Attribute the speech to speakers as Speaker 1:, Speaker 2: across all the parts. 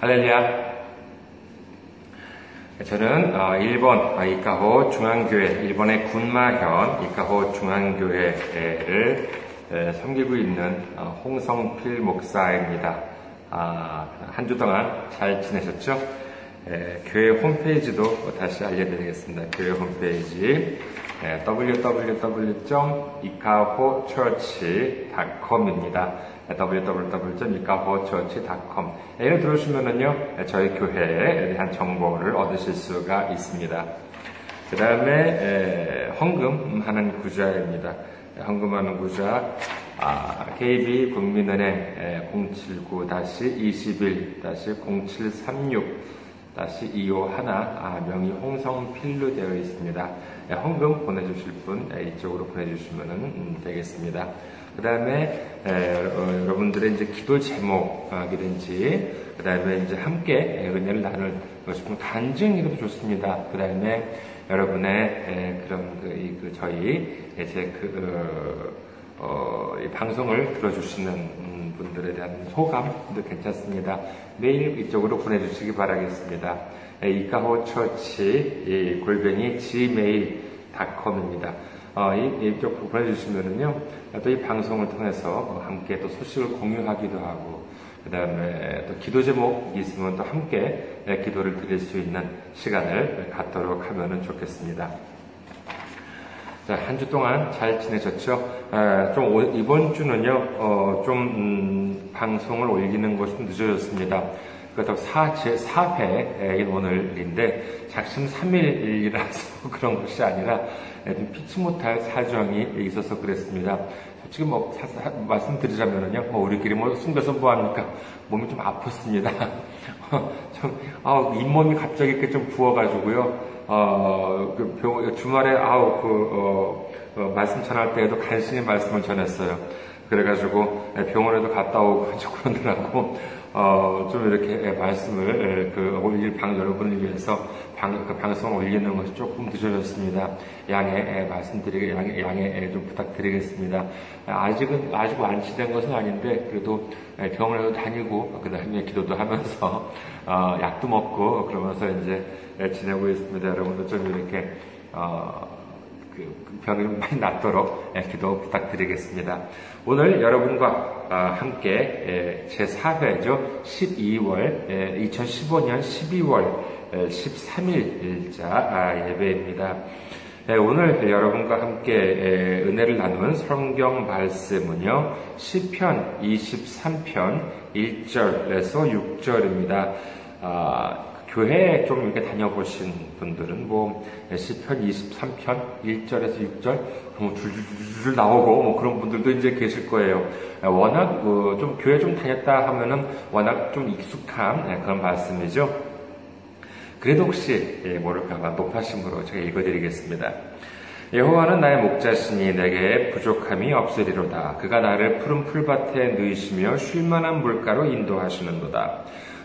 Speaker 1: 할렐루야. 저는 어, 일본 어, 이카호 중앙교회, 일본의 군마현 이카호 중앙교회를 섬기고 있는 어, 홍성필 목사입니다. 아, 한주 동안 잘 지내셨죠? 교회 홈페이지도 다시 알려드리겠습니다. 교회 홈페이지 www.ikahochurch.com입니다. www.ikahochurch.com 이를 들어오시면은요, 저희 교회에 대한 정보를 얻으실 수가 있습니다. 그 다음에 헌금하는 구좌입니다. 헌금하는 구좌 아, KB 국민은행 079-21-0736 251 아, 명의 홍성필로 되어 있습니다. 헌금 보내주실 분 이쪽으로 보내주시면 음, 되겠습니다. 그 다음에 어, 여러분들의 이제 기도 제목이든지 그 다음에 이제 함께 은혜를 나눌 싶은 간증이도 좋습니다. 그 다음에 여러분의 그런 그, 그 저희 이제 그 어, 어 방송을 들어주시는 분들에 대한 소감도 괜찮습니다. 메일 이쪽으로 보내주시기 바라겠습니다. 이카호 처치 골뱅이 gmail.com입니다. 어, 이, 이쪽 보내주시면은요, 또 이 방송을 통해서 함께 또 소식을 공유하기도 하고, 그 다음에 또 기도 제목이 있으면 또 함께 기도를 드릴 수 있는 시간을 갖도록 하면 좋겠습니다. 자, 한 주 동안 잘 지내셨죠? 아, 좀 이번 주는요, 어, 좀 음, 방송을 올리는 것이 늦어졌습니다. 그렇다고 4, 제 4회인 오늘인데 작심 3일이라서 그런 것이 아니라 피치 못할 사정이 있어서 그랬습니다. 솔직히 뭐 사, 사, 말씀드리자면요, 뭐 우리끼리 뭐 숨겨서 뭐합니까? 몸이 좀 아팠습니다. 좀, 아, 잇몸이 갑자기 이렇게 좀 부어가지고요. 어, 그 병, 주말에 아우 그 어, 어, 말씀 전할 때에도 간신히 말씀을 전했어요. 그래가지고 병원에도 갔다 오고 그러더라고. 어, 좀 이렇게 말씀을 그 올릴 방 여러분을 위해서 방, 그 방송 올리는 것이 조금 늦어졌습니다. 양해 말씀드리게 양해, 양해 좀 부탁드리겠습니다. 아직은 아직 완치된 것은 아닌데 그래도 병원에도 다니고 그다음에 기도도 하면서 어, 약도 먹고 그러면서 이제 지내고 있습니다. 여러분도 좀 이렇게 어, 그 병이 많이 낫도록 기도 부탁드리겠습니다. 오늘 여러분과 아, 함께 제4회죠. 12월, 2015년 12월 13일자 아, 예배입니다. 오늘 여러분과 함께 은혜를 나누는 성경 말씀은요, 10편 23편 1절에서 6절입니다. 교회에 좀 이렇게 다녀보신 분들은 뭐 10편, 23편, 1절에서 6절 뭐 줄줄줄 나오고 뭐 그런 분들도 이제 계실 거예요. 워낙 그 좀 교회 좀 다녔다 하면은 워낙 좀 익숙한 네, 그런 말씀이죠. 그래도 혹시 예, 모를까봐 높아심으로 제가 읽어드리겠습니다. 여호와는 나의 목자시니 내게 부족함이 없으리로다. 그가 나를 푸른 풀밭에 누이시며 쉴만한 물가로 인도하시는도다.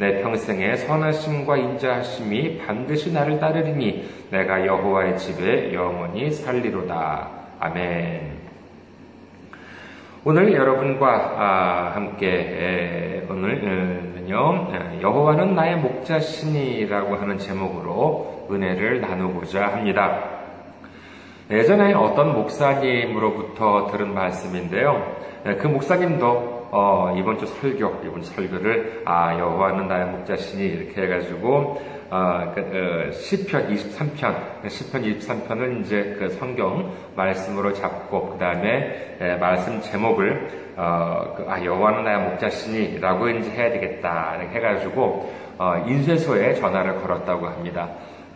Speaker 1: 내 평생에 선하심과 인자하심이 반드시 나를 따르리니 내가 여호와의 집에 영원히 살리로다. 아멘. 오늘 여러분과 아, 함께 오늘은요 여호와는 나의 목자신이라고 하는 제목으로 은혜를 나누고자 합니다. 예전에 어떤 목사님으로부터 들은 말씀인데요. 그 목사님도 어, 이번 주 설교, 이번 주 설교를, 아, 여호와는 나의 목자시니, 이렇게 해가지고, 어, 그, 어, 10편 23편, 10편 23편을 이제 그 성경 말씀으로 잡고, 그 다음에 말씀 제목을, 어, 그, 아, 여호와는 나의 목자시니, 라고 이제 해야 되겠다, 해가지고, 어, 인쇄소에 전화를 걸었다고 합니다.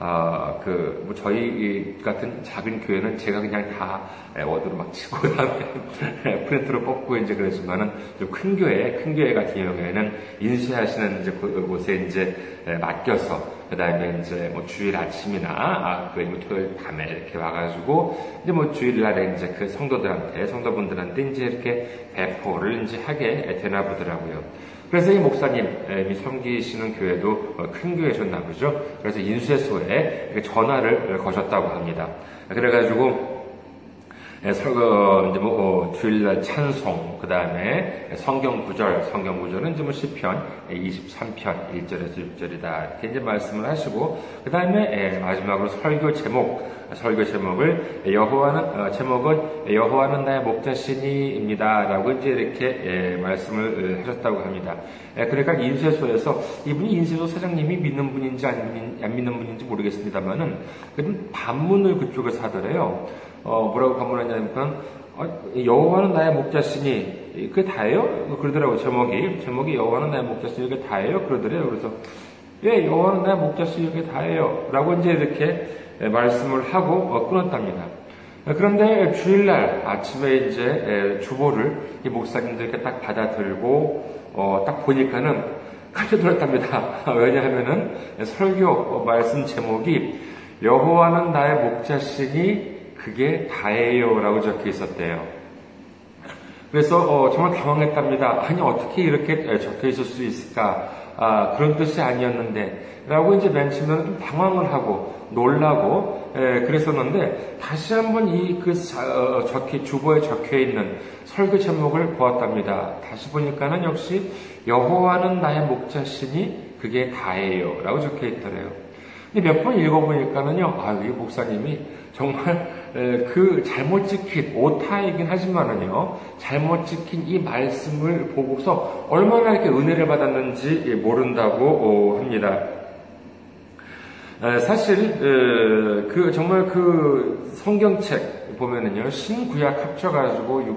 Speaker 1: 아, 그, 뭐 저희 같은 작은 교회는 제가 그냥 다 워드로 막 치고 다음에 프린트로 뽑고 이제 그러지만은 좀 큰 교회, 큰 교회 같은 경우에는 인쇄하시는 이제 곳에 이제 맡겨서 그 다음에 이제 뭐 주일 아침이나, 아, 그 토요일 밤에 이렇게 와가지고, 이제 뭐 주일날에 이제 그 성도들한테, 성도분들한테 이제 이렇게 배포를 이제 하게 되나 보더라고요. 그래서 이 목사님이 섬기시는 교회도 어, 큰 교회셨나 보죠. 그래서 인쇄소에 전화를 거셨다고 합니다. 그래가지고 예, 설거 이제 뭐 어, 주일날 찬송 그 다음에 성경 구절 성경 구절은 이제 뭐 시편 23편 1절에서 6절이다 이렇게 이제 말씀을 하시고 그 다음에 예, 마지막으로 설교 제목 설교 제목을 여호와는 어, 제목은 여호와는 나의 목자신이입니다라고 이제 이렇게 예, 말씀을 하셨다고 합니다. 그러니까 인쇄소에서 이분이 인쇄소 사장님이 믿는 분인지 안, 믿는 분인지 모르겠습니다만은 반문을 그쪽에서 하더래요. 어, 뭐라고 반문하냐면 어, 여호와는 나의 목자시니 그게 다예요? 그러더라고 제목이 제목이 여호와는 나의 목자시니 그게 다예요? 그러더래요. 그래서 예 여호와는 나의 목자시니 그게 다예요.라고 이제 이렇게 말씀을 하고 어, 끊었답니다. 그런데 주일날 아침에 이제 주보를 이 목사님들께 딱 받아들고 어, 딱 보니까는 깜짝 놀랐답니다. 왜냐하면은 설교 말씀 제목이 여호와는 나의 목자시니 그게 다예요라고 적혀 있었대요. 그래서 어, 정말 당황했답니다. 아니 어떻게 이렇게 적혀 있을 수 있을까? 아, 그런 뜻이 아니었는데 라고 이제 맨 처음에는 좀 당황을 하고 놀라고 에, 그랬었는데 다시 한번 이그 어, 적혀 주보에 적혀 있는 설교 제목을 보았답니다. 다시 보니까는 역시 여호와는 나의 목자시니 그게 다예요라고 적혀 있더래요. 몇 번 읽어보니까는요, 아, 이 목사님이 정말 그 잘못 찍힌 오타이긴 하지만은요 잘못 찍힌 이 말씀을 보고서 얼마나 이렇게 은혜를 받았는지 모른다고 어, 합니다. 사실 그 정말 그 성경책 보면은요 신구약 합쳐가지고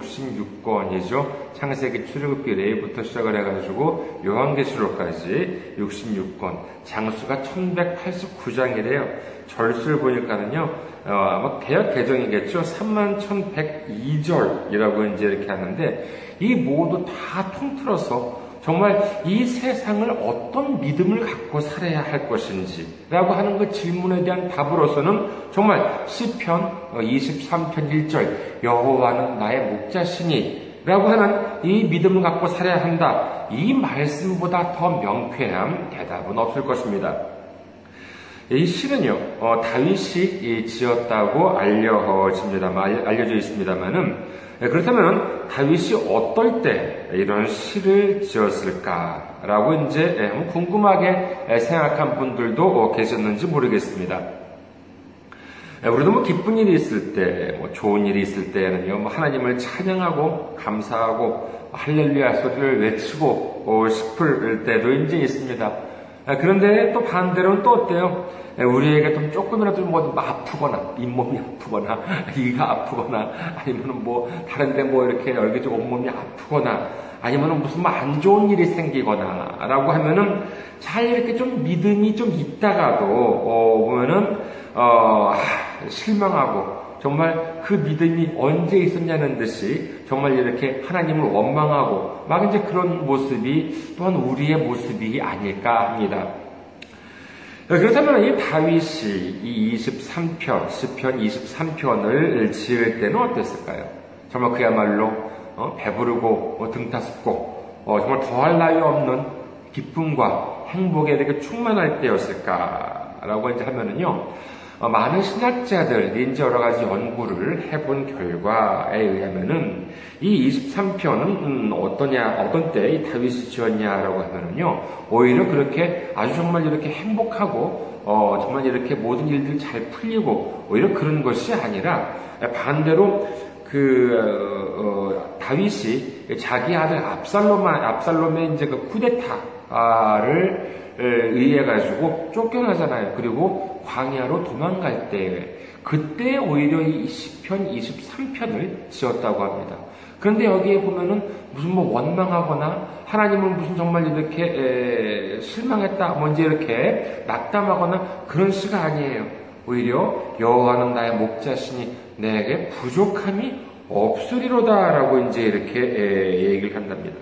Speaker 1: 66권이죠. 창세기 출애굽기 레이부터 시작을 해가지고 요한계시록까지 66권. 장수가 1189장이래요. 절수를 보니까는요 어, 아마 개혁 개정이겠죠. 31,102절이라고 이제 이렇게 하는데 이 모두 다 통틀어서 정말 이 세상을 어떤 믿음을 갖고 살아야 할 것인지라고 하는 그 질문에 대한 답으로서는 정말 시편 23편 1절 여호와는 나의 목자시니 라고 하는 이 믿음을 갖고 살아야 한다. 이 말씀보다 더 명쾌한 대답은 없을 것입니다. 이 시는요, 어, 다윗이 지었다고 알려집니다. 알려져 있습니다만은, 예, 그렇다면 다윗이 어떨 때 이런 시를 지었을까라고 이제 예, 궁금하게 생각한 분들도 어, 계셨는지 모르겠습니다. 예, 우리도 뭐 기쁜 일이 있을 때, 뭐 좋은 일이 있을 때는요, 뭐 하나님을 찬양하고 감사하고 할렐루야 소리를 외치고 어, 싶을 때도 이제 있습니다. 아, 그런데 또 반대로는 또 어때요? 예, 우리에게 좀 조금이라도 뭐 아프거나 잇몸이 아프거나 이가 아프거나 아니면 뭐 다른데 뭐 이렇게 여기저기 온몸이 아프거나 아니면 무슨 뭐 안 좋은 일이 생기거나라고 하면은 잘 이렇게 좀 믿음이 좀 있다가도 어, 보면은 어, 실망하고 정말 그 믿음이 언제 있었냐는 듯이 정말 이렇게 하나님을 원망하고 막 이제 그런 모습이 또한 우리의 모습이 아닐까 합니다. 그렇다면 이 다윗이 이 23편, 10편 23편을 지을 때는 어땠을까요? 정말 그야말로 어, 배부르고 어, 등타습고 어, 정말 더할 나위 없는 기쁨과 행복에 이렇게 충만할 때였을까라고 이제 하면은요. 어, 많은 신학자들이 이제 여러 가지 연구를 해본 결과에 의하면은 이 23편은 음, 어떠냐, 어떤 때이 다윗이 지었냐라고 하면은요, 오히려 그렇게 아주 정말 이렇게 행복하고, 어, 정말 이렇게 모든 일들이 잘 풀리고, 오히려 그런 것이 아니라 반대로 그, 어, 어 다윗이 자기 아들 압살롬, 압살롬의 이제 그 쿠데타를 의해 가지고 쫓겨나잖아요. 그리고 광야로 도망갈 때 그때 오히려 이 시편 23편을 지었다고 합니다. 그런데 여기에 보면은 무슨 뭐 원망하거나 하나님은 무슨 정말 이렇게 에, 실망했다 뭔지 이렇게 낙담하거나 그런 시가 아니에요. 오히려 여호와는 나의 목자시니 내게 부족함이 없으리로다라고 이제 이렇게 에, 얘기를 한답니다.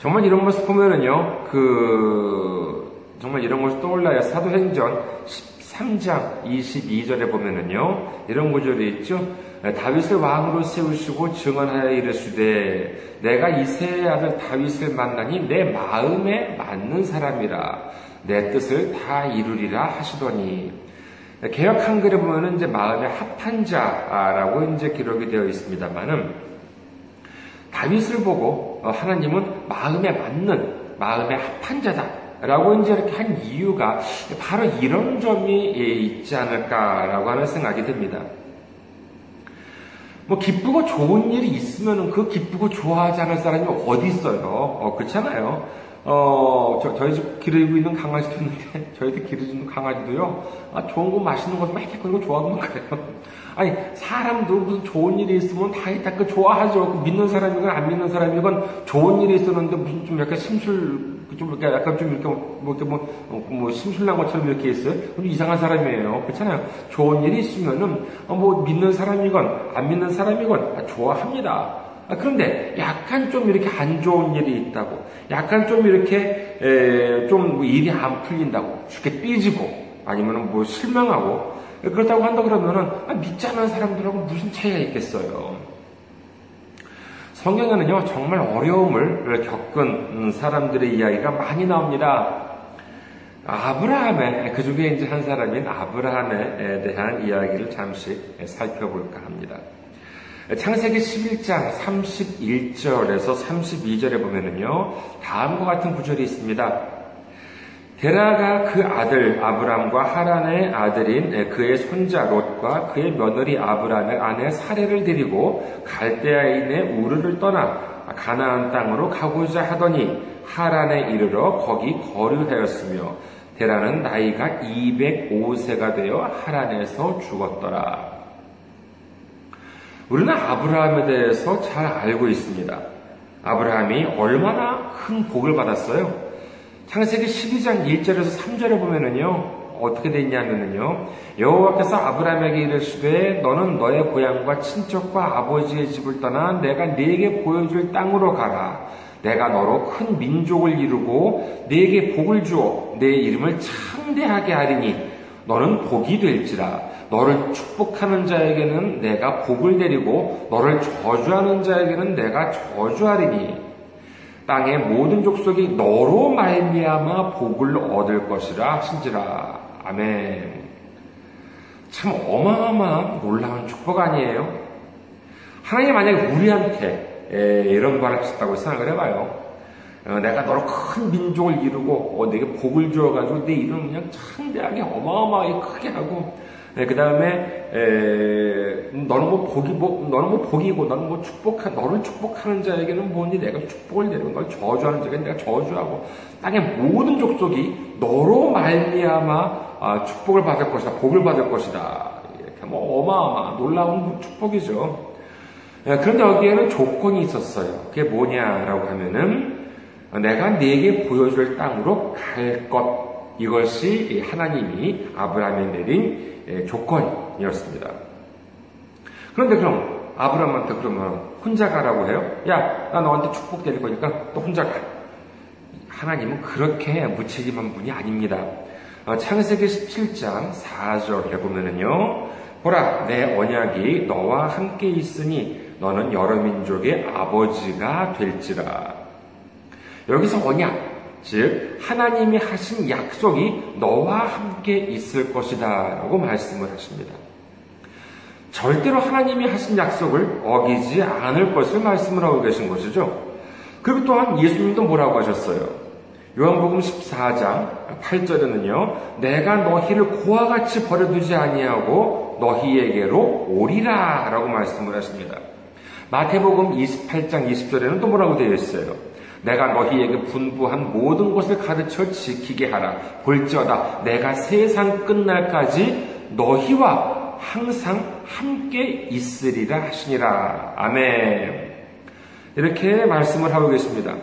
Speaker 1: 정말 이런 모습 보면은요, 그, 정말 이런 것이 떠올라요. 사도행전 13장 22절에 보면은요, 이런 구절이 있죠. 다윗을 왕으로 세우시고 증언하여 이르시되 내가 이세의 아들 다윗을 만나니 내 마음에 맞는 사람이라 내 뜻을 다 이루리라 하시더니 개혁 한글에 보면은 이제 마음에 합한 자라고 이제 기록이 되어 있습니다만은 다윗을 보고 하나님은 마음에 맞는 마음에 합한 자다 라고 이제 이렇게 한 이유가 바로 이런 점이 있지 않을까라고 하는 생각이 듭니다. 뭐 기쁘고 좋은 일이 있으면 그 기쁘고 좋아하지 않을 사람이 어디 있어요? 어, 그렇잖아요. 어, 저, 저희 집 기르고 있는 강아지도 있는데, 저희들 기르는 강아지도요, 아, 좋은 거 맛있는 것만 이렇게 그런 거 좋아하는 거예요. 아니, 사람도 무슨 좋은 일이 있으면 다 이따 그 좋아하죠. 그 믿는 사람이건 안 믿는 사람이건 좋은 일이 있었는데 무슨 좀 약간 심술, 좀 이렇게 약간 좀 이렇게 뭐, 이렇게 뭐, 어, 뭐 심술난 것처럼 이렇게 있어요. 좀 이상한 사람이에요. 그렇잖아요. 좋은 일이 있으면은, 어, 뭐 믿는 사람이건 안 믿는 사람이건 아, 좋아합니다. 아, 그런데 약간 좀 이렇게 안 좋은 일이 있다고, 약간 좀 이렇게 에, 좀뭐 일이 안 풀린다고, 쉽게 삐지고, 아니면 뭐 실망하고, 그렇다고 한다 그러면은 아, 믿지 않는 사람들하고 무슨 차이가 있겠어요. 성경에는요 정말 어려움을 겪은 사람들의 이야기가 많이 나옵니다. 아브라함의 그 중에 이제 한 사람인 아브라함에 대한 이야기를 잠시 살펴볼까 합니다. 창세기 11장 31절에서 32절에 보면은요 다음과 같은 구절이 있습니다. 데라가 그 아들 아브람과 하란의 아들인 그의 손자 롯 과 그의 며느리 아브람의 아내 사례를 데리고 갈대아인의 우르를 떠나 가나안 땅으로 가고자 하더니 하란에 이르러 거기 거류하였으며 데라는 나이가 205세가 되어 하란에서 죽었더라. 우리는 아브라함에 대해서 잘 알고 있습니다. 아브라함이 얼마나 큰 복을 받았어요? 창세기 12장 1절에서 3절에 보면은요. 어떻게 되어 있냐면요. 여호와께서 아브라함에게 이르시되 너는 너의 고향과 친척과 아버지의 집을 떠나 내가 네게 보여줄 땅으로 가라. 내가 너로 큰 민족을 이루고 네게 복을 주어 내 이름을 창대하게 하리니 너는 복이 될지라. 너를 축복하는 자에게는 내가 복을 내리고 너를 저주하는 자에게는 내가 저주하리니 땅의 모든 족속이 너로 말미암아 복을 얻을 것이라 하신지라. 아멘. 참 어마어마한 놀라운 축복 아니에요? 하나님 만약에 우리한테 이런 말을 하셨다고 생각을 해봐요. 어, 내가 너로 큰 민족을 이루고 어, 내게 복을 주어가지고 내 이름을 그냥 창대하게 어마어마하게 크게 하고 네, 그 다음에 너는 뭐 복이 뭐 너는 뭐 복이고 너는 뭐 축복한 너를 축복하는 자에게는 뭐니 내가 축복을 내리고 널 저주하는 자에게 내가 저주하고 땅의 모든 족속이 너로 말미암아 아, 축복을 받을 것이다 복을 받을 것이다 이렇게 뭐 어마어마 놀라운 축복이죠. 네, 그런데 여기에는 조건이 있었어요. 그게 뭐냐라고 하면은 내가 네게 보여줄 땅으로 갈 것. 이것이 하나님이 아브라함에 내린 예, 조건이었습니다. 그런데 그럼 아브라함한테 그러면 혼자 가라고 해요? 야, 나 너한테 축복 드릴 거니까 또 혼자 가. 하나님은 그렇게 무책임한 분이 아닙니다. 어, 창세기 17장 4절에 보면은요, 보라, 내 언약이 너와 함께 있으니 너는 여러 민족의 아버지가 될지라. 여기서 언약, 즉 하나님이 하신 약속이 너와 함께 있을 것이다 라고 말씀을 하십니다. 절대로 하나님이 하신 약속을 어기지 않을 것을 말씀을 하고 계신 것이죠. 그리고 또한 예수님도 뭐라고 하셨어요? 요한복음 14장 8절에는요. 내가 너희를 고와 같이 버려두지 아니하고 너희에게로 오리라 라고 말씀을 하십니다. 마태복음 28장 20절에는 또 뭐라고 되어 있어요? 내가 너희에게 분부한 모든 것을 가르쳐 지키게 하라. 볼지어다 내가 세상 끝날까지 너희와 항상 함께 있으리라 하시니라. 아멘. 이렇게 말씀을 하고 계십니다.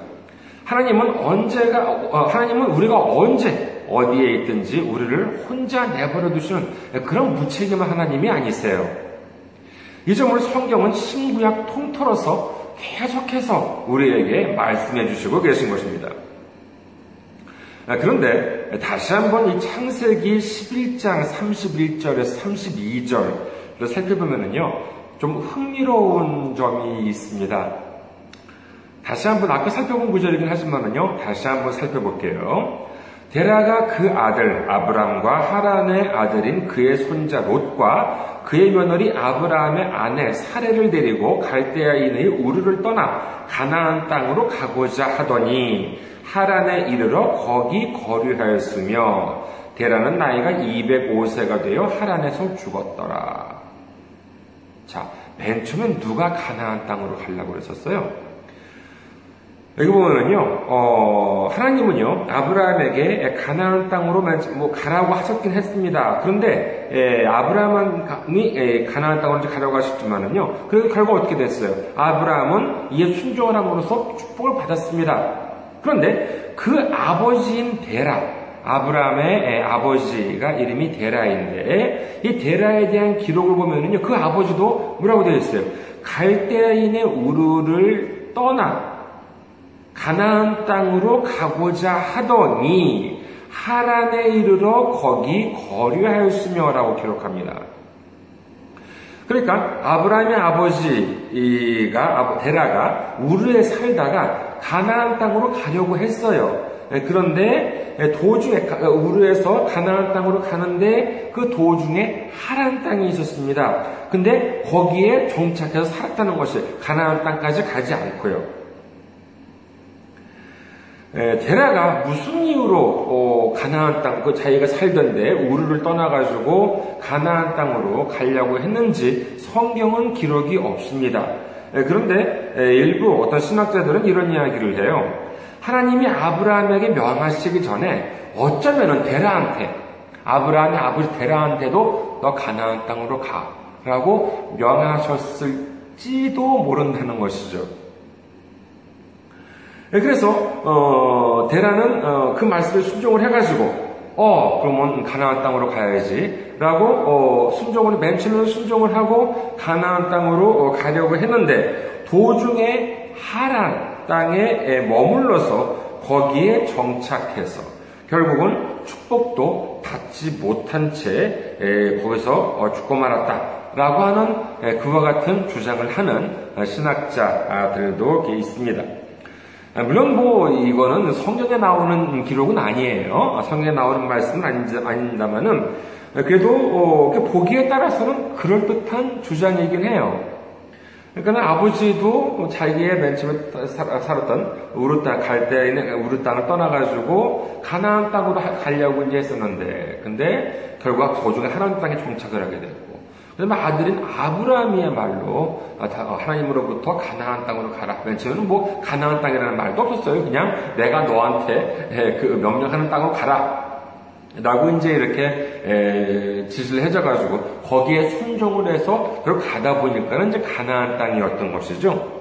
Speaker 1: 하나님은 언제가 어, 하나님은 우리가 언제 어디에 있든지 우리를 혼자 내버려 두시는 그런 무책임한 하나님이 아니세요. 이 점을 성경은 신구약 통틀어서 계속해서 우리에게 말씀해 주시고 계신 것입니다. 아, 그런데 다시 한번 이 창세기 11장 31절에서 32절을 살펴보면요. 좀 흥미로운 점이 있습니다. 다시 한번 아까 살펴본 구절이긴 하지만요. 다시 한번 살펴볼게요. 데라가 그 아들 아브람과 하란의 아들인 그의 손자 롯과 그의 며느리 아브라함의 아내 사례를 데리고 갈대아인의 우르를 떠나 가나안 땅으로 가고자 하더니 하란에 이르러 거기 거류하였으며 데라는 나이가 205세가 되어 하란에서 죽었더라. 자, 맨 처음엔 누가 가나안 땅으로 가려고 그랬었어요? 여기 보면은요, 어, 하나님은요, 아브라함에게 가나안 땅으로 뭐 가라고 하셨긴 했습니다. 그런데, 예, 아브라함이 예, 가나안 땅으로 가라고 하셨지만은요, 그 결과 어떻게 됐어요? 아브라함은 이에 순종을 함으로써 축복을 받았습니다. 그런데 그 아버지인 데라, 아브라함의 예, 아버지가 이름이 데라인데, 이 데라에 대한 기록을 보면은요, 그 아버지도 뭐라고 되어 있어요? 갈대인의 우르를 떠나 가나안 땅으로 가고자 하더니 하란에 이르러 거기 거류하였으며라고 기록합니다. 그러니까 아브라함의 아버지가 데라가 우르에 살다가 가나안 땅으로 가려고 했어요. 예, 그런데 도중에 우르에서 가나안 땅으로 가는데 그 도중에 하란 땅이 있었습니다. 근데 거기에 정착해서 살았다는 것이 가나안 땅까지 가지 않고요. 데라가 무슨 이유로 어, 가나안 땅, 그 자기가 살던데 우르를 떠나가지고 가나안 땅으로 가려고 했는지 성경은 기록이 없습니다. 그런데 일부 어떤 신학자들은 이런 이야기를 해요. 하나님이 아브라함에게 명하시기 전에 어쩌면은 데라한테 아브라함의 아버지 데라한테도 너 가나안 땅으로 가라고 명하셨을지도 모른다는 것이죠. 네, 그래서 어, 데라는 어, 그 말씀에 순종을 해가지고 어 그러면 가나안 땅으로 가야지라고 어, 순종을 맨 처음에 순종을 하고 가나안 땅으로 어, 가려고 했는데 도중에 하란 땅에 머물러서 거기에 정착해서 결국은 축복도 받지 못한 채 거기서 어, 죽고 말았다라고 하는 그와 같은 주장을 하는 신학자들도 있습니다. 아, 물론 뭐 이거는 성경에 나오는 기록은 아니에요. 성경에 나오는 말씀은 아닙니다만은 그래도 어, 보기에 따라서는 그럴 듯한 주장이긴 해요. 그러니까 아버지도 자기의 맨 처음에 살았던 우르 땅, 갈대에 있는 우르 땅을 떠나가지고 가나안 땅으로 가려고 이제 했었는데, 근데 결국 도중에 하나님 땅에 정착을 하게 됐고, 그다음에 아들인 아브라함이야말로 어, 하나님으로부터 가나안 땅으로 가라. 맨 처음에는 뭐 가나안 땅이라는 말도 없었어요. 그냥 내가 너한테 그 명령하는 땅으로 가라. 라고 이제 이렇게 지시를 해줘가지고 거기에 순종을 해서 그걸 가다 보니까는 이제 가나안 땅이었던 것이죠.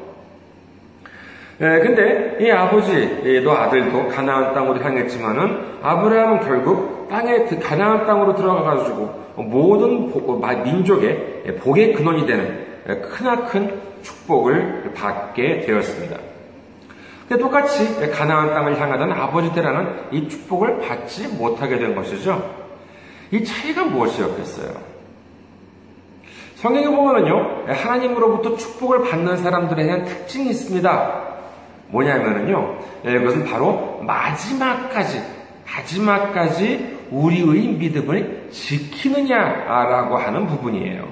Speaker 1: 에, 근데 이 아버지도 아들도 가나안 땅으로 향했지만은 아브라함은 결국 땅에 그 가나안 땅으로 들어가가지고 모든 민족의 복의 근원이 되는 크나큰 축복을 받게 되었습니다. 똑같이 가나안 땅을 향하던 아버지 때라는 이 축복을 받지 못하게 된 것이죠. 이 차이가 무엇이었겠어요? 성경에 보면은요, 하나님으로부터 축복을 받는 사람들에 대한 특징이 있습니다. 뭐냐면은요, 그것은 바로 마지막까지, 마지막까지 우리의 믿음을 지키느냐라고 하는 부분이에요.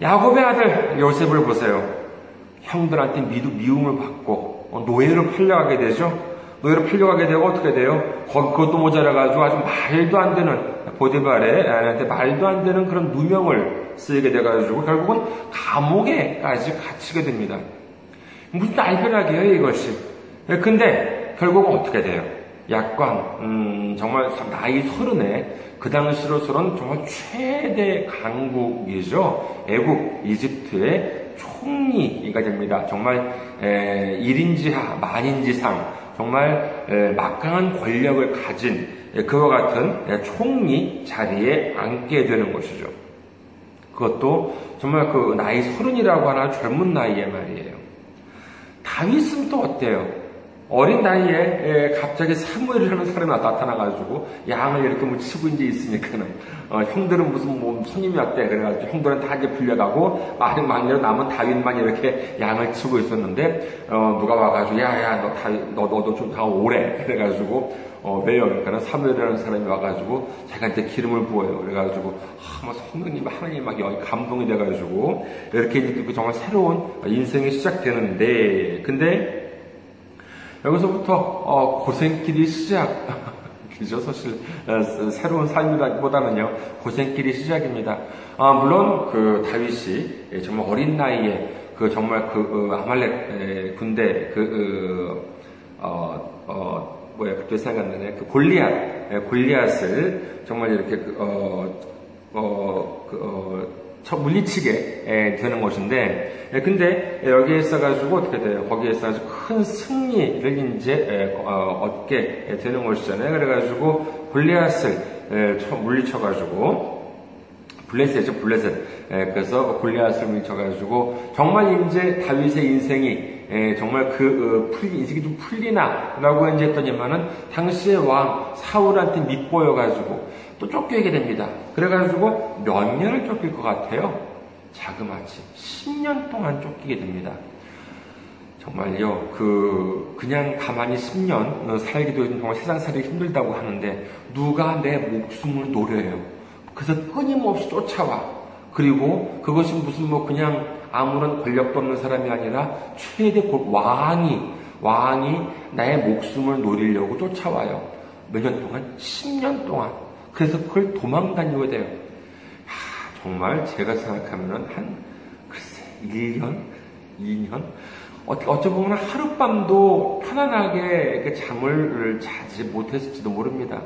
Speaker 1: 야곱의 아들 요셉을 보세요. 형들한테 미움을 받고 어, 노예로 팔려가게 되죠. 노예로 팔려가게 되고 어떻게 돼요? 그것도 모자라가지고 아주 말도 안 되는 보디발의 아내한테 말도 안 되는 그런 누명을 쓰게 돼가지고 결국은 감옥에까지 갇히게 됩니다. 무슨 날벼락이에요 이것이. 근데 결국 어떻게 돼요? 약관, 음, 정말 나이 서른에 그 당시로서는 정말 최대 강국이죠. 애국 이집트의 총리가 됩니다. 정말 에, 1인지하, 만인지상, 정말 에, 막강한 권력을 가진 에, 그와 같은 에, 총리 자리에 앉게 되는 것이죠. 그것도 정말 그 나이 서른이라고 하나 젊은 나이에 말이에요. 다윗은 또 어때요? 어린 나이에 갑자기 사무엘이라는 사람이 나타나가지고 양을 이렇게 뭐 치고 이제 있으니까는 어, 형들은 무슨 뭐 손님이 왔대 그래가지고 형들은 다 이제 불려가고 마리 막내로 남은 다윗만 이렇게 양을 치고 있었는데 어, 누가 와가지고 야야 너 다윗 너 너도 좀 다 오래 그래가지고 어, 왜요? 그러니까 사무엘이라는 사람이 와가지고 자기한테 기름을 부어요. 그래가지고 아, 뭐 성령님 하나님 막 감동이 돼가지고 이렇게 이제 그 정말 새로운 인생이 시작되는데 근데 여기서부터 어, 고생길이 시작. 그죠? 사실 어, 새로운 삶이라기보다는요 고생길이 시작입니다. 아, 물론 그 다윗이 예, 정말 어린 나이에 그 정말 그 어, 아말렉 군대 그 어, 어, 뭐야 그때 생각나네 그 골리앗 예, 골리앗을 정말 이렇게 그, 어, 어, 그, 어, 물리치게 되는 것인데, 근데 여기에 있어가지고 어떻게 돼요? 거기에 있어가지고 큰 승리를 이제 어, 얻게 되는 것이잖아요. 그래가지고 골리앗을 물리쳐가지고 블레셋이죠, 블레셋. 그래서 골리앗을 물리쳐가지고 정말 이제 다윗의 인생이 정말 그 어, 풀리, 인생이 좀 풀리나 라고 이제 했더니만은 당시의 왕 사울한테 밑보여가지고 또 쫓기게 됩니다. 그래가지고 몇 년을 쫓길 것 같아요? 자그마치 10년 동안 쫓기게 됩니다. 정말요, 그, 그냥 가만히 10년 살기도 정말 세상 살기 힘들다고 하는데, 누가 내 목숨을 노려요. 그래서 끊임없이 쫓아와. 그리고 그것이 무슨 뭐 그냥 아무런 권력도 없는 사람이 아니라 최대 왕이, 왕이 나의 목숨을 노리려고 쫓아와요. 몇 년 동안? 10년 동안. 그래서 그걸 도망다녀야 돼요. 하, 정말 제가 생각하면은 한, 글쎄, 1년? 2년? 어찌 보면 하룻밤도 편안하게 잠을 자지 못했을지도 모릅니다.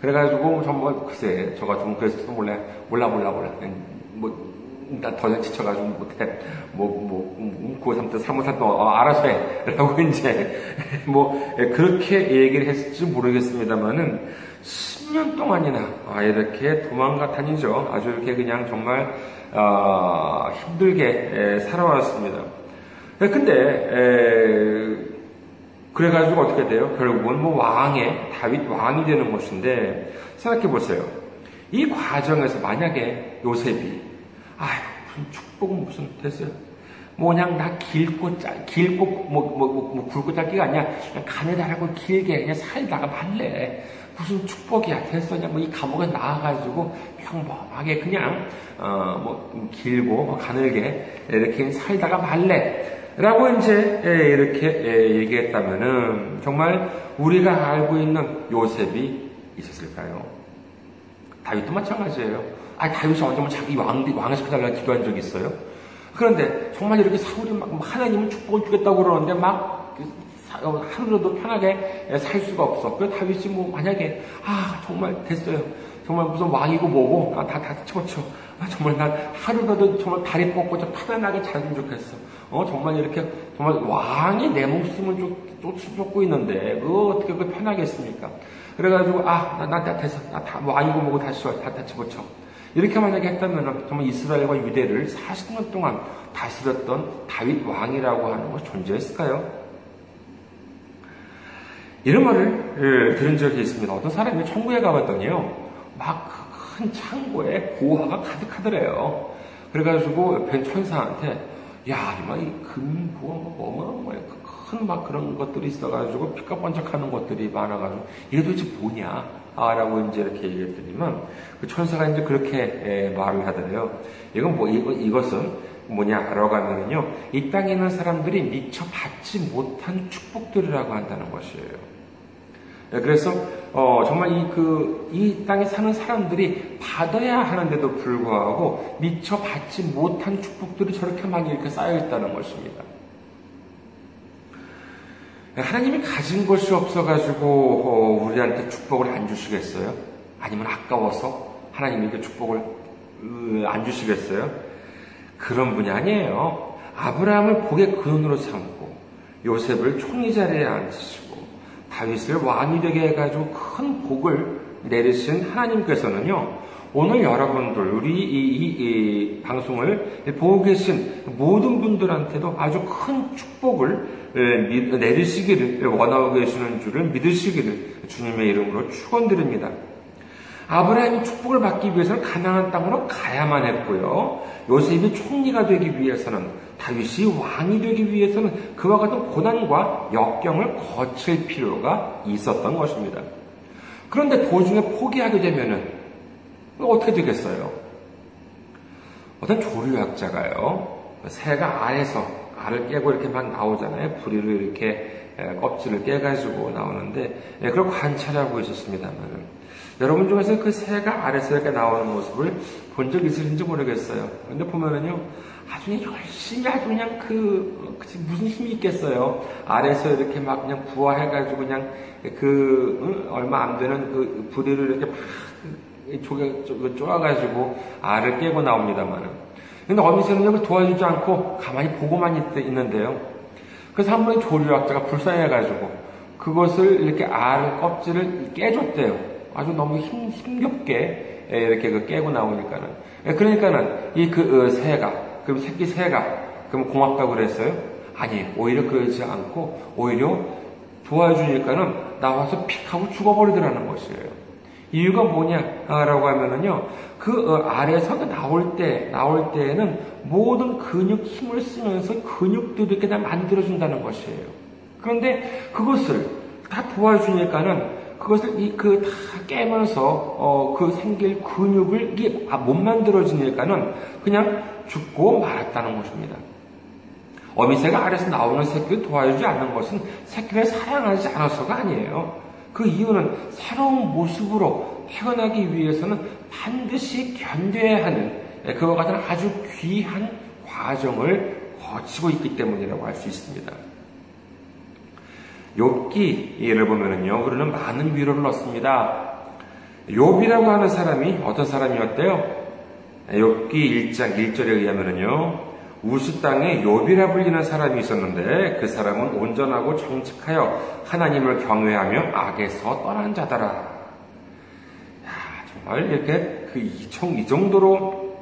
Speaker 1: 그래가지고 정말 글쎄 저 같으면 그랬을지도 몰라 몰라 몰라 몰라 뭐 나더 이상 지쳐가지고 못해 뭐뭐 고3 때 3호3 때 어, 알아서 해라고 이제 뭐 그렇게 얘기를 했을지 모르겠습니다만은 10년 동안이나 아, 이렇게 도망가 다니죠. 아주 이렇게 그냥 정말 어, 힘들게 살아왔습니다. 근데 에, 그래가지고 어떻게 돼요? 결국은 뭐 왕의 다윗 왕이 되는 것인데 생각해 보세요. 이 과정에서 만약에 요셉이 아유 무슨 축복은 무슨 됐어요. 뭐 그냥 나 길고 짜, 길고 뭐, 뭐, 뭐, 뭐 굵고 짧기가 아니야. 그냥 가느다랗고 길게 그냥 살다가 말래. 무슨 축복이야 됐어냐 뭐 이 감옥에 나와가지고 평범하게 그냥 어 뭐 길고 뭐 가늘게 이렇게 살다가 말래 라고 이제 이렇게 얘기했다면은 정말 우리가 알고 있는 요셉이 있었을까요? 다윗도 마찬가지예요. 아 다윗이 언제 뭐 자기 왕 왕을 시켜달라 기도한 적이 있어요? 그런데 정말 이렇게 사울이 막 하나님은 축복을 주겠다고 그러는데 막 어, 하루라도 편하게 살 수가 없어. 그 다윗이 뭐 만약에 아 정말 됐어요. 정말 무슨 왕이고 뭐고 아, 다다 치고쳐. 아, 정말 난 하루라도 정말 다리 뻗고 좀 편안하게 살면 좋겠어. 어 정말 이렇게 정말 왕이 내 목숨을 쫓, 쫓고 있는데 그거 어떻게 그 편하겠습니까? 그래가지고 아나 나, 나 됐어. 나다 왕이고 뭐고 다시 다다 치고쳐. 이렇게 만약에 했다면 정말 이스라엘과 유대를 40년 동안 다스렸던 다윗 왕이라고 하는 것이 존재했을까요? 이런 말을 예, 들은 적이 있습니다. 어떤 사람이 천국에 가봤더니요, 막 큰 창고에 고화가 가득하더래요. 그래가지고 옆에 천사한테, 야, 이마 이 금, 고화, 뭐, 어마어마해. 큰 막 그런 것들이 있어가지고 피가 번쩍하는 것들이 많아가지고, 이게 도대체 뭐냐? 아, 라고 이제 이렇게 얘기했더니만, 그 천사가 이제 그렇게 예, 말을 하더래요. 이건 뭐, 이거, 이것은 뭐냐, 라고 하면은요, 이 땅에 있는 사람들이 미처 받지 못한 축복들이라고 한다는 것이에요. 네, 그래서 어, 정말 이 그 이 땅에 사는 사람들이 받아야 하는데도 불구하고 미처 받지 못한 축복들이 저렇게 많이 이렇게 쌓여 있다는 것입니다. 네, 하나님이 가진 것이 없어가지고 어, 우리한테 축복을 안 주시겠어요? 아니면 아까워서 하나님이 그 축복을 안 주시겠어요? 그런 분이 아니에요. 아브라함을 복의 근원으로 삼고 요셉을 총리 자리에 앉히시고 다윗을 왕이 되게 해가지고 큰 복을 내리신 하나님께서는요, 오늘 여러분들, 우리 이, 이, 이 방송을 보고 계신 모든 분들한테도 아주 큰 축복을 내리시기를 원하고 계시는 줄을 믿으시기를 주님의 이름으로 축원드립니다. 아브라함이 축복을 받기 위해서는 가나안 땅으로 가야만 했고요. 요셉이 총리가 되기 위해서는 다윗이 왕이 되기 위해서는 그와 같은 고난과 역경을 거칠 필요가 있었던 것입니다. 그런데 도중에 포기하게 되면은 어떻게 되겠어요? 어떤 조류학자가요, 새가 알에서 알을 깨고 이렇게 막 나오잖아요. 부리를 이렇게 껍질을 깨가지고 나오는데, 예, 그걸 관찰하고 있었습니다만은. 여러분 중에서 그 새가 알에서 이렇게 나오는 모습을 본 적 있으신지 모르겠어요. 근데 보면은요, 아주 열심히 아주 그냥 그, 그 무슨 힘이 있겠어요. 알에서 이렇게 막 그냥 부화해가지고 그냥 그, 응? 얼마 안 되는 그 부리를 이렇게 막 조개, 쪼아가지고 알을 깨고 나옵니다만은. 근데 어미새는 여기 도와주지 않고 가만히 보고만 있, 있는데요. 그래서 한 번에 조류학자가 불쌍해가지고 그것을 이렇게 알 껍질을 깨줬대요. 아주 너무 힘, 힘겹게 이렇게 그 깨고 나오니까는. 그러니까는 이 그 새가, 그럼 새끼 새가, 그럼 고맙다고 그랬어요? 아니, 오히려 그러지 않고, 오히려 도와주니까는 나와서 픽 하고 죽어버리더라는 것이에요. 이유가 뭐냐라고 하면은요, 그 어, 아래에서 나올 때, 나올 때에는 모든 근육 힘을 쓰면서 근육도 이렇게 다 만들어준다는 것이에요. 그런데 그것을 다 도와주니까는 그것을 이 그 다 깨면서 어, 그 생길 근육을 이게 아, 못 만들어지니까는 그냥 죽고 말았다는 것입니다. 어미새가 아래서 나오는 새끼를 도와주지 않는 것은 새끼를 사랑하지 않아서가 아니에요. 그 이유는 새로운 모습으로 태어나기 위해서는 반드시 견뎌야 하는 예, 그와 같은 아주 귀한 과정을 거치고 있기 때문이라고 할 수 있습니다. 욥기를 보면은요, 그러는 많은 위로를 얻습니다. 욥이라고 하는 사람이 어떤 사람이었대요? 욥기 1장 1절에 의하면은요, 우스 땅에 욥이라 불리는 사람이 있었는데 그 사람은 온전하고 정직하여 하나님을 경외하며 악에서 떠난 자더라. 야, 정말 이렇게 그이 정도로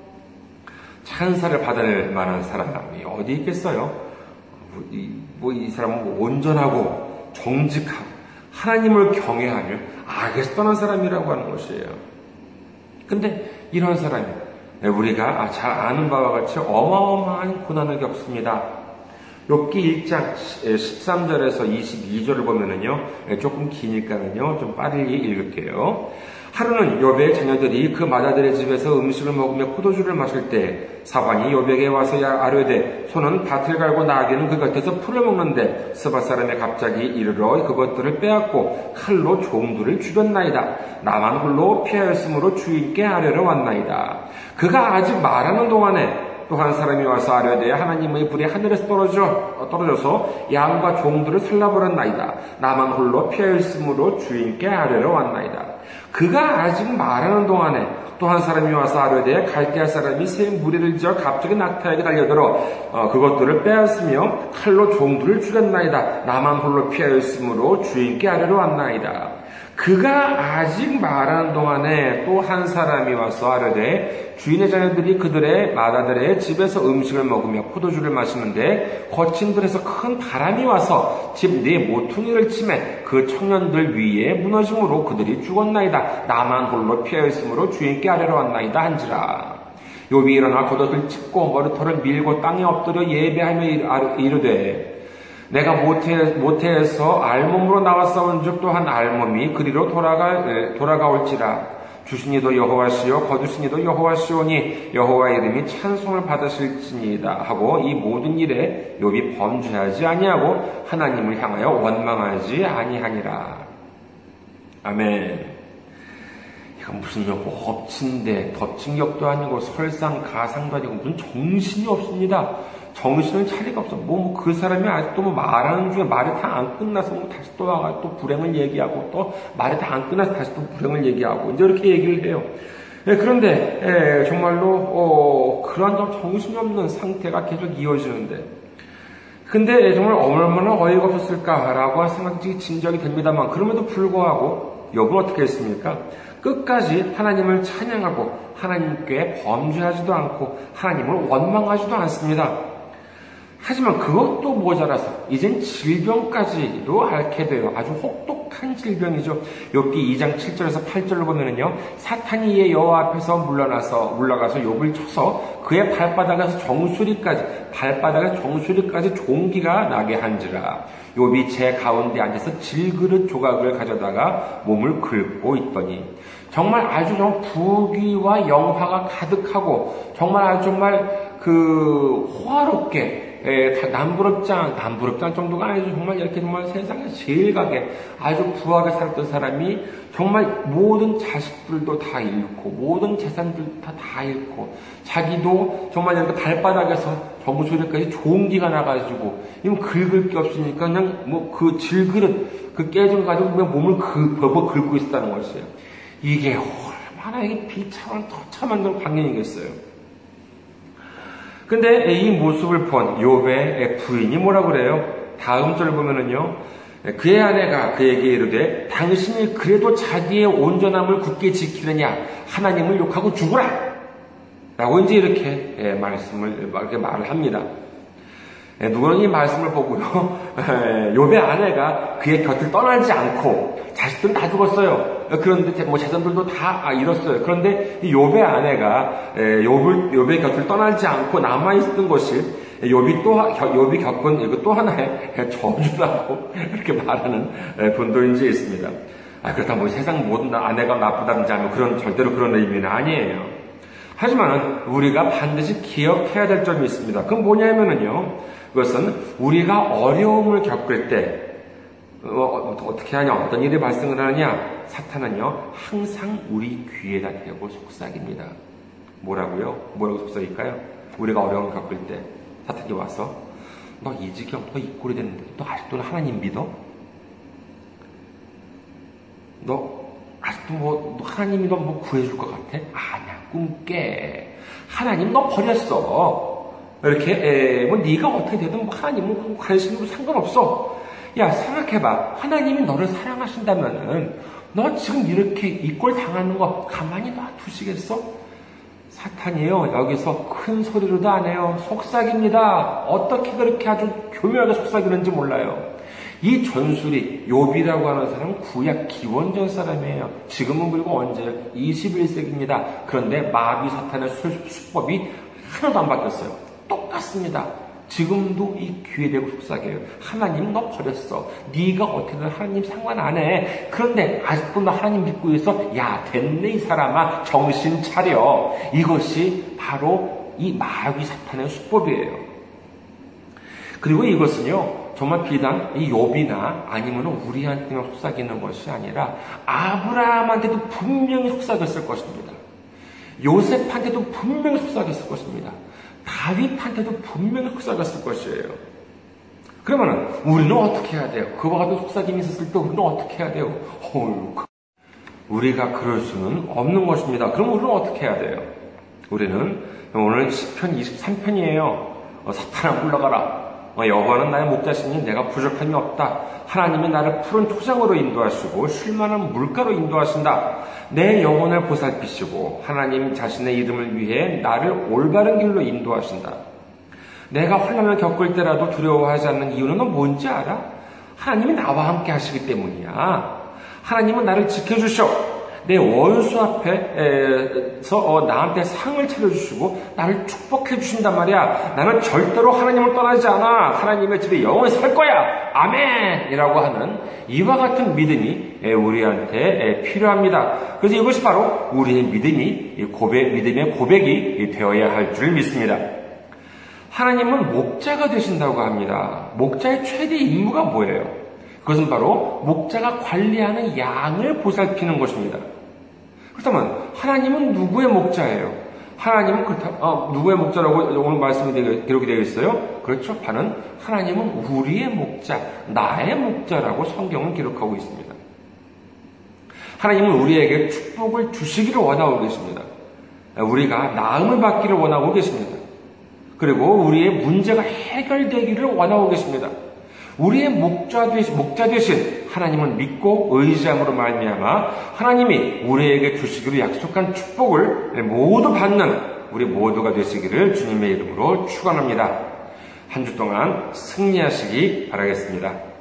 Speaker 1: 찬사를 받아낼 만한 사람이 어디 있겠어요? 뭐 이, 뭐이 사람은 온전하고 정직하고 하나님을 경외하며 악에서 떠난 사람이라고 하는 것이에요. 근데 이런 사람이 우리가 잘 아는 바와 같이 어마어마한 고난을 겪습니다. 욥기 1장 13절에서 22절을 보면은요, 조금 기니까는요, 좀 빠르게 읽을게요. 하루는 요배의 자녀들이 그 마다들의 집에서 음식을 먹으며 포도주를 마실 때 사관이 요백에 와서 아뢰되 소는 밭을 갈고 나귀는 그 곁에서 풀을 먹는데 스바 사람이 갑자기 이르러 그것들을 빼앗고 칼로 종들을 죽였나이다. 나만 홀로 피하였으므로 주인께 아뢰러 왔나이다. 그가 아직 말하는 동안에 또한 사람이 와서 아뢰되 하나님의 불이 하늘에서 떨어져 떨어져서 양과 종들을 살라버렸나이다. 나만 홀로 피하였으므로 주인께 아뢰러 왔나이다. 그가 아직 말하는 동안에 또 한 사람이 와서 아뢰되 갈대할 사람이 새 무리를 지어 갑자기 낙타에게 달려들어 어, 그것들을 빼앗으며 칼로 종들을 죽였나이다. 나만 홀로 피하였으므로 주인께 아뢰러 왔나이다. 그가 아직 말하는 동안에 또 한 사람이 와서 아뢰되 주인의 자녀들이 그들의 마다들의 집에서 음식을 먹으며 포도주를 마시는데 거친 들에서 큰 바람이 와서 집내 모퉁이를 치매 그 청년들 위에 무너짐으로 그들이 죽었나이다. 나만 홀로 피하였으므로 주인께 아래로 왔나이다 한지라. 요비 일어나 겉옷을 찢고 머리털을 밀고 땅에 엎드려 예배하며 이르되 내가 모태, 모태에서 알몸으로 나왔사온 즉 또한 알몸이 그리로 돌아가, 돌아가올지라. 주신이도 여호와시요 거두신이도 여호와시오니 여호와 이름이 찬송을 받으실지니이다 하고 이 모든 일에 욥이 범죄하지 아니하고 하나님을 향하여 원망하지 아니하니라. 아멘. 이건 무슨 뭐 엎친데 덮친 격도 아니고 설상 가상도 아니고 무슨 정신이 없습니다. 정신을 차리가 없어. 뭐, 그 사람이 아직도 뭐 말하는 중에 말이 다 안 끝나서 뭐 다시 또 와가 또 불행을 얘기하고 또 말이 다 안 끝나서 다시 또 불행을 얘기하고 이제 이렇게 얘기를 해요. 예, 그런데 예, 정말로 어, 그러한 좀 정신이 없는 상태가 계속 이어지는데 근데 정말 얼마나 어이가 없었을까라고 생각이 진적이 됩니다만 그럼에도 불구하고 여분 어떻게 했습니까? 끝까지 하나님을 찬양하고 하나님께 범죄하지도 않고 하나님을 원망하지도 않습니다. 하지만 그것도 모자라서 이젠 질병까지도 앓게 돼요. 아주 혹독한 질병이죠. 욥기 2장 7절에서 8절을 보면은요. 사탄이 이의 여호와 앞에서 물러나서 물러가서 욥을 쳐서 그의 발바닥에서 정수리까지 발바닥에 정수리까지 종기가 나게 한지라. 욥이 제 가운데 앉아서 질그릇 조각을 가져다가 몸을 긁고 있더니 정말 아주 좀 부귀와 영화가 가득하고 정말 아주 정말 그 호화롭게 에, 예, 남부럽지 않 정도가 아니죠. 정말 이렇게 정말 세상에 제일 가게 아주 부하게 살았던 사람이 정말 모든 자식들도 다 잃고 모든 재산들 다, 다 잃고 자기도 정말 이렇게 발바닥에서 정수리까지 좋은 기가 나가지고 이건 긁을 게 없으니까 그냥 뭐 그 질그릇 그 깨진 가지고 그냥 몸을 그, 버버 긁고 있었다는 것이에요. 이게 얼마나 이게 비참한 처참한 광경이겠어요. 근데 이 모습을 본 욥의 부인이 뭐라 그래요? 다음 절 보면은요. 그의 아내가 그에게 이르되 당신이 그래도 자기의 온전함을 굳게 지키느냐 하나님을 욕하고 죽으라 라고 이제 이렇게 예, 말씀을 이렇게 말을 합니다. 예, 누구는 이 말씀을 보고요, 욥의 아내가 그의 곁을 떠나지 않고 자식들은 다 죽었어요. 그런데 뭐 재산들도 다 잃었어요. 그런데 이 욥의 아내가 욥을 욥의 곁을 떠나지 않고 남아 있었던 것이 욥이 또 욥이 겪은 또 하나의 저주라고 이렇게 말하는 분도 이제 있습니다. 아, 그렇다고 뭐 세상 모든 아내가 나쁘다든지 하면 그런 절대로 그런 의미는 아니에요. 하지만 우리가 반드시 기억해야 될 점이 있습니다. 그건 뭐냐면은요. 그것은 우리가 어려움을 겪을 때 어, 떻게 하냐, 어떤 일이 발생을 하느냐, 사탄은요, 항상 우리 귀에다 대고 속삭입니다. 뭐라고요? 뭐라고 속삭일까요? 우리가 어려움을 겪을 때, 사탄이 와서, 너 이 지경, 너 이 꼴이 됐는데, 너 아직도 하나님 믿어? 너 아직도 뭐, 하나님이 너 뭐 구해줄 것 같아? 아니야, 꿈 깨. 하나님 너 버렸어. 이렇게 에, 뭐 네가 어떻게 되든 뭐 하나님은 관심으로 상관없어. 야 생각해봐. 하나님이 너를 사랑하신다면은 너 지금 이렇게 이꼴 당하는 거 가만히 놔두시겠어? 사탄이에요. 여기서 큰 소리로도 안 해요. 속삭입니다. 어떻게 그렇게 아주 교묘하게 속삭이는지 몰라요. 이 전술이 욥이라고 하는 사람은 구약 기원전 사람이에요. 지금은 그리고 언제 21세기입니다. 그런데 마귀 사탄의 수법이 하나도 안 바뀌었어요. 똑같습니다. 지금도 이 귀에 대고 속삭여요. 하나님 너 버렸어. 네가 어떻게든 하나님 상관 안 해. 그런데 아직도 너 하나님 믿고 있어. 야 됐네 이 사람아 정신 차려. 이것이 바로 이 마귀 사탄의 수법이에요. 그리고 이것은요 정말 비단 이 욥이나 아니면 우리한테만 속삭이는 것이 아니라 아브라함한테도 분명히 속삭였을 것입니다. 요셉한테도 분명히 속삭였을 것입니다. 다윗한테도 분명히 속삭였을 것이에요. 그러면 우리는 어떻게 해야 돼요? 그와 같은 속삭임이 있었을 때 우리는 어떻게 해야 돼요? 어휴, 그 우리가 그럴 수는 없는 것입니다. 그럼 우리는 어떻게 해야 돼요? 우리는 오늘 10편 23편이에요. 어, 사탄아 물러가라. 어, 여호와는 나의 목자시니 내가 부족함이 없다. 하나님이 나를 푸른 토장으로 인도하시고 쉴만한 물가로 인도하신다. 내 영혼을 보살피시고 하나님 자신의 이름을 위해 나를 올바른 길로 인도하신다. 내가 환란을 겪을 때라도 두려워하지 않는 이유는 뭔지 알아? 하나님이 나와 함께 하시기 때문이야. 하나님은 나를 지켜주셔. 내 원수 앞에서 어, 나한테 상을 차려주시고 나를 축복해 주신단 말이야. 나는 절대로 하나님을 떠나지 않아. 하나님의 집에 영원히 살 거야. 아멘! 이라고 하는 이와 같은 믿음이 우리한테 필요합니다. 그래서 이것이 바로 우리의 믿음이 고백, 믿음의 고백이 되어야 할 줄 믿습니다. 하나님은 목자가 되신다고 합니다. 목자의 최대 임무가 뭐예요? 그것은 바로 목자가 관리하는 양을 보살피는 것입니다. 그렇다면 하나님은 누구의 목자예요? 하나님은 그렇다, 어, 누구의 목자라고 오늘 말씀이 기록이 되어 있어요? 그렇죠. 바는 하나님은 우리의 목자, 나의 목자라고 성경은 기록하고 있습니다. 하나님은 우리에게 축복을 주시기를 원하고 계십니다. 우리가 나음을 받기를 원하고 계십니다. 그리고 우리의 문제가 해결되기를 원하고 계십니다. 우리의 목자 되신, 목자 되신 하나님을 믿고 의지함으로 말미암아 하나님이 우리에게 주시기로 약속한 축복을 모두 받는 우리 모두가 되시기를 주님의 이름으로 축원합니다. 한 주 동안 승리하시기 바라겠습니다.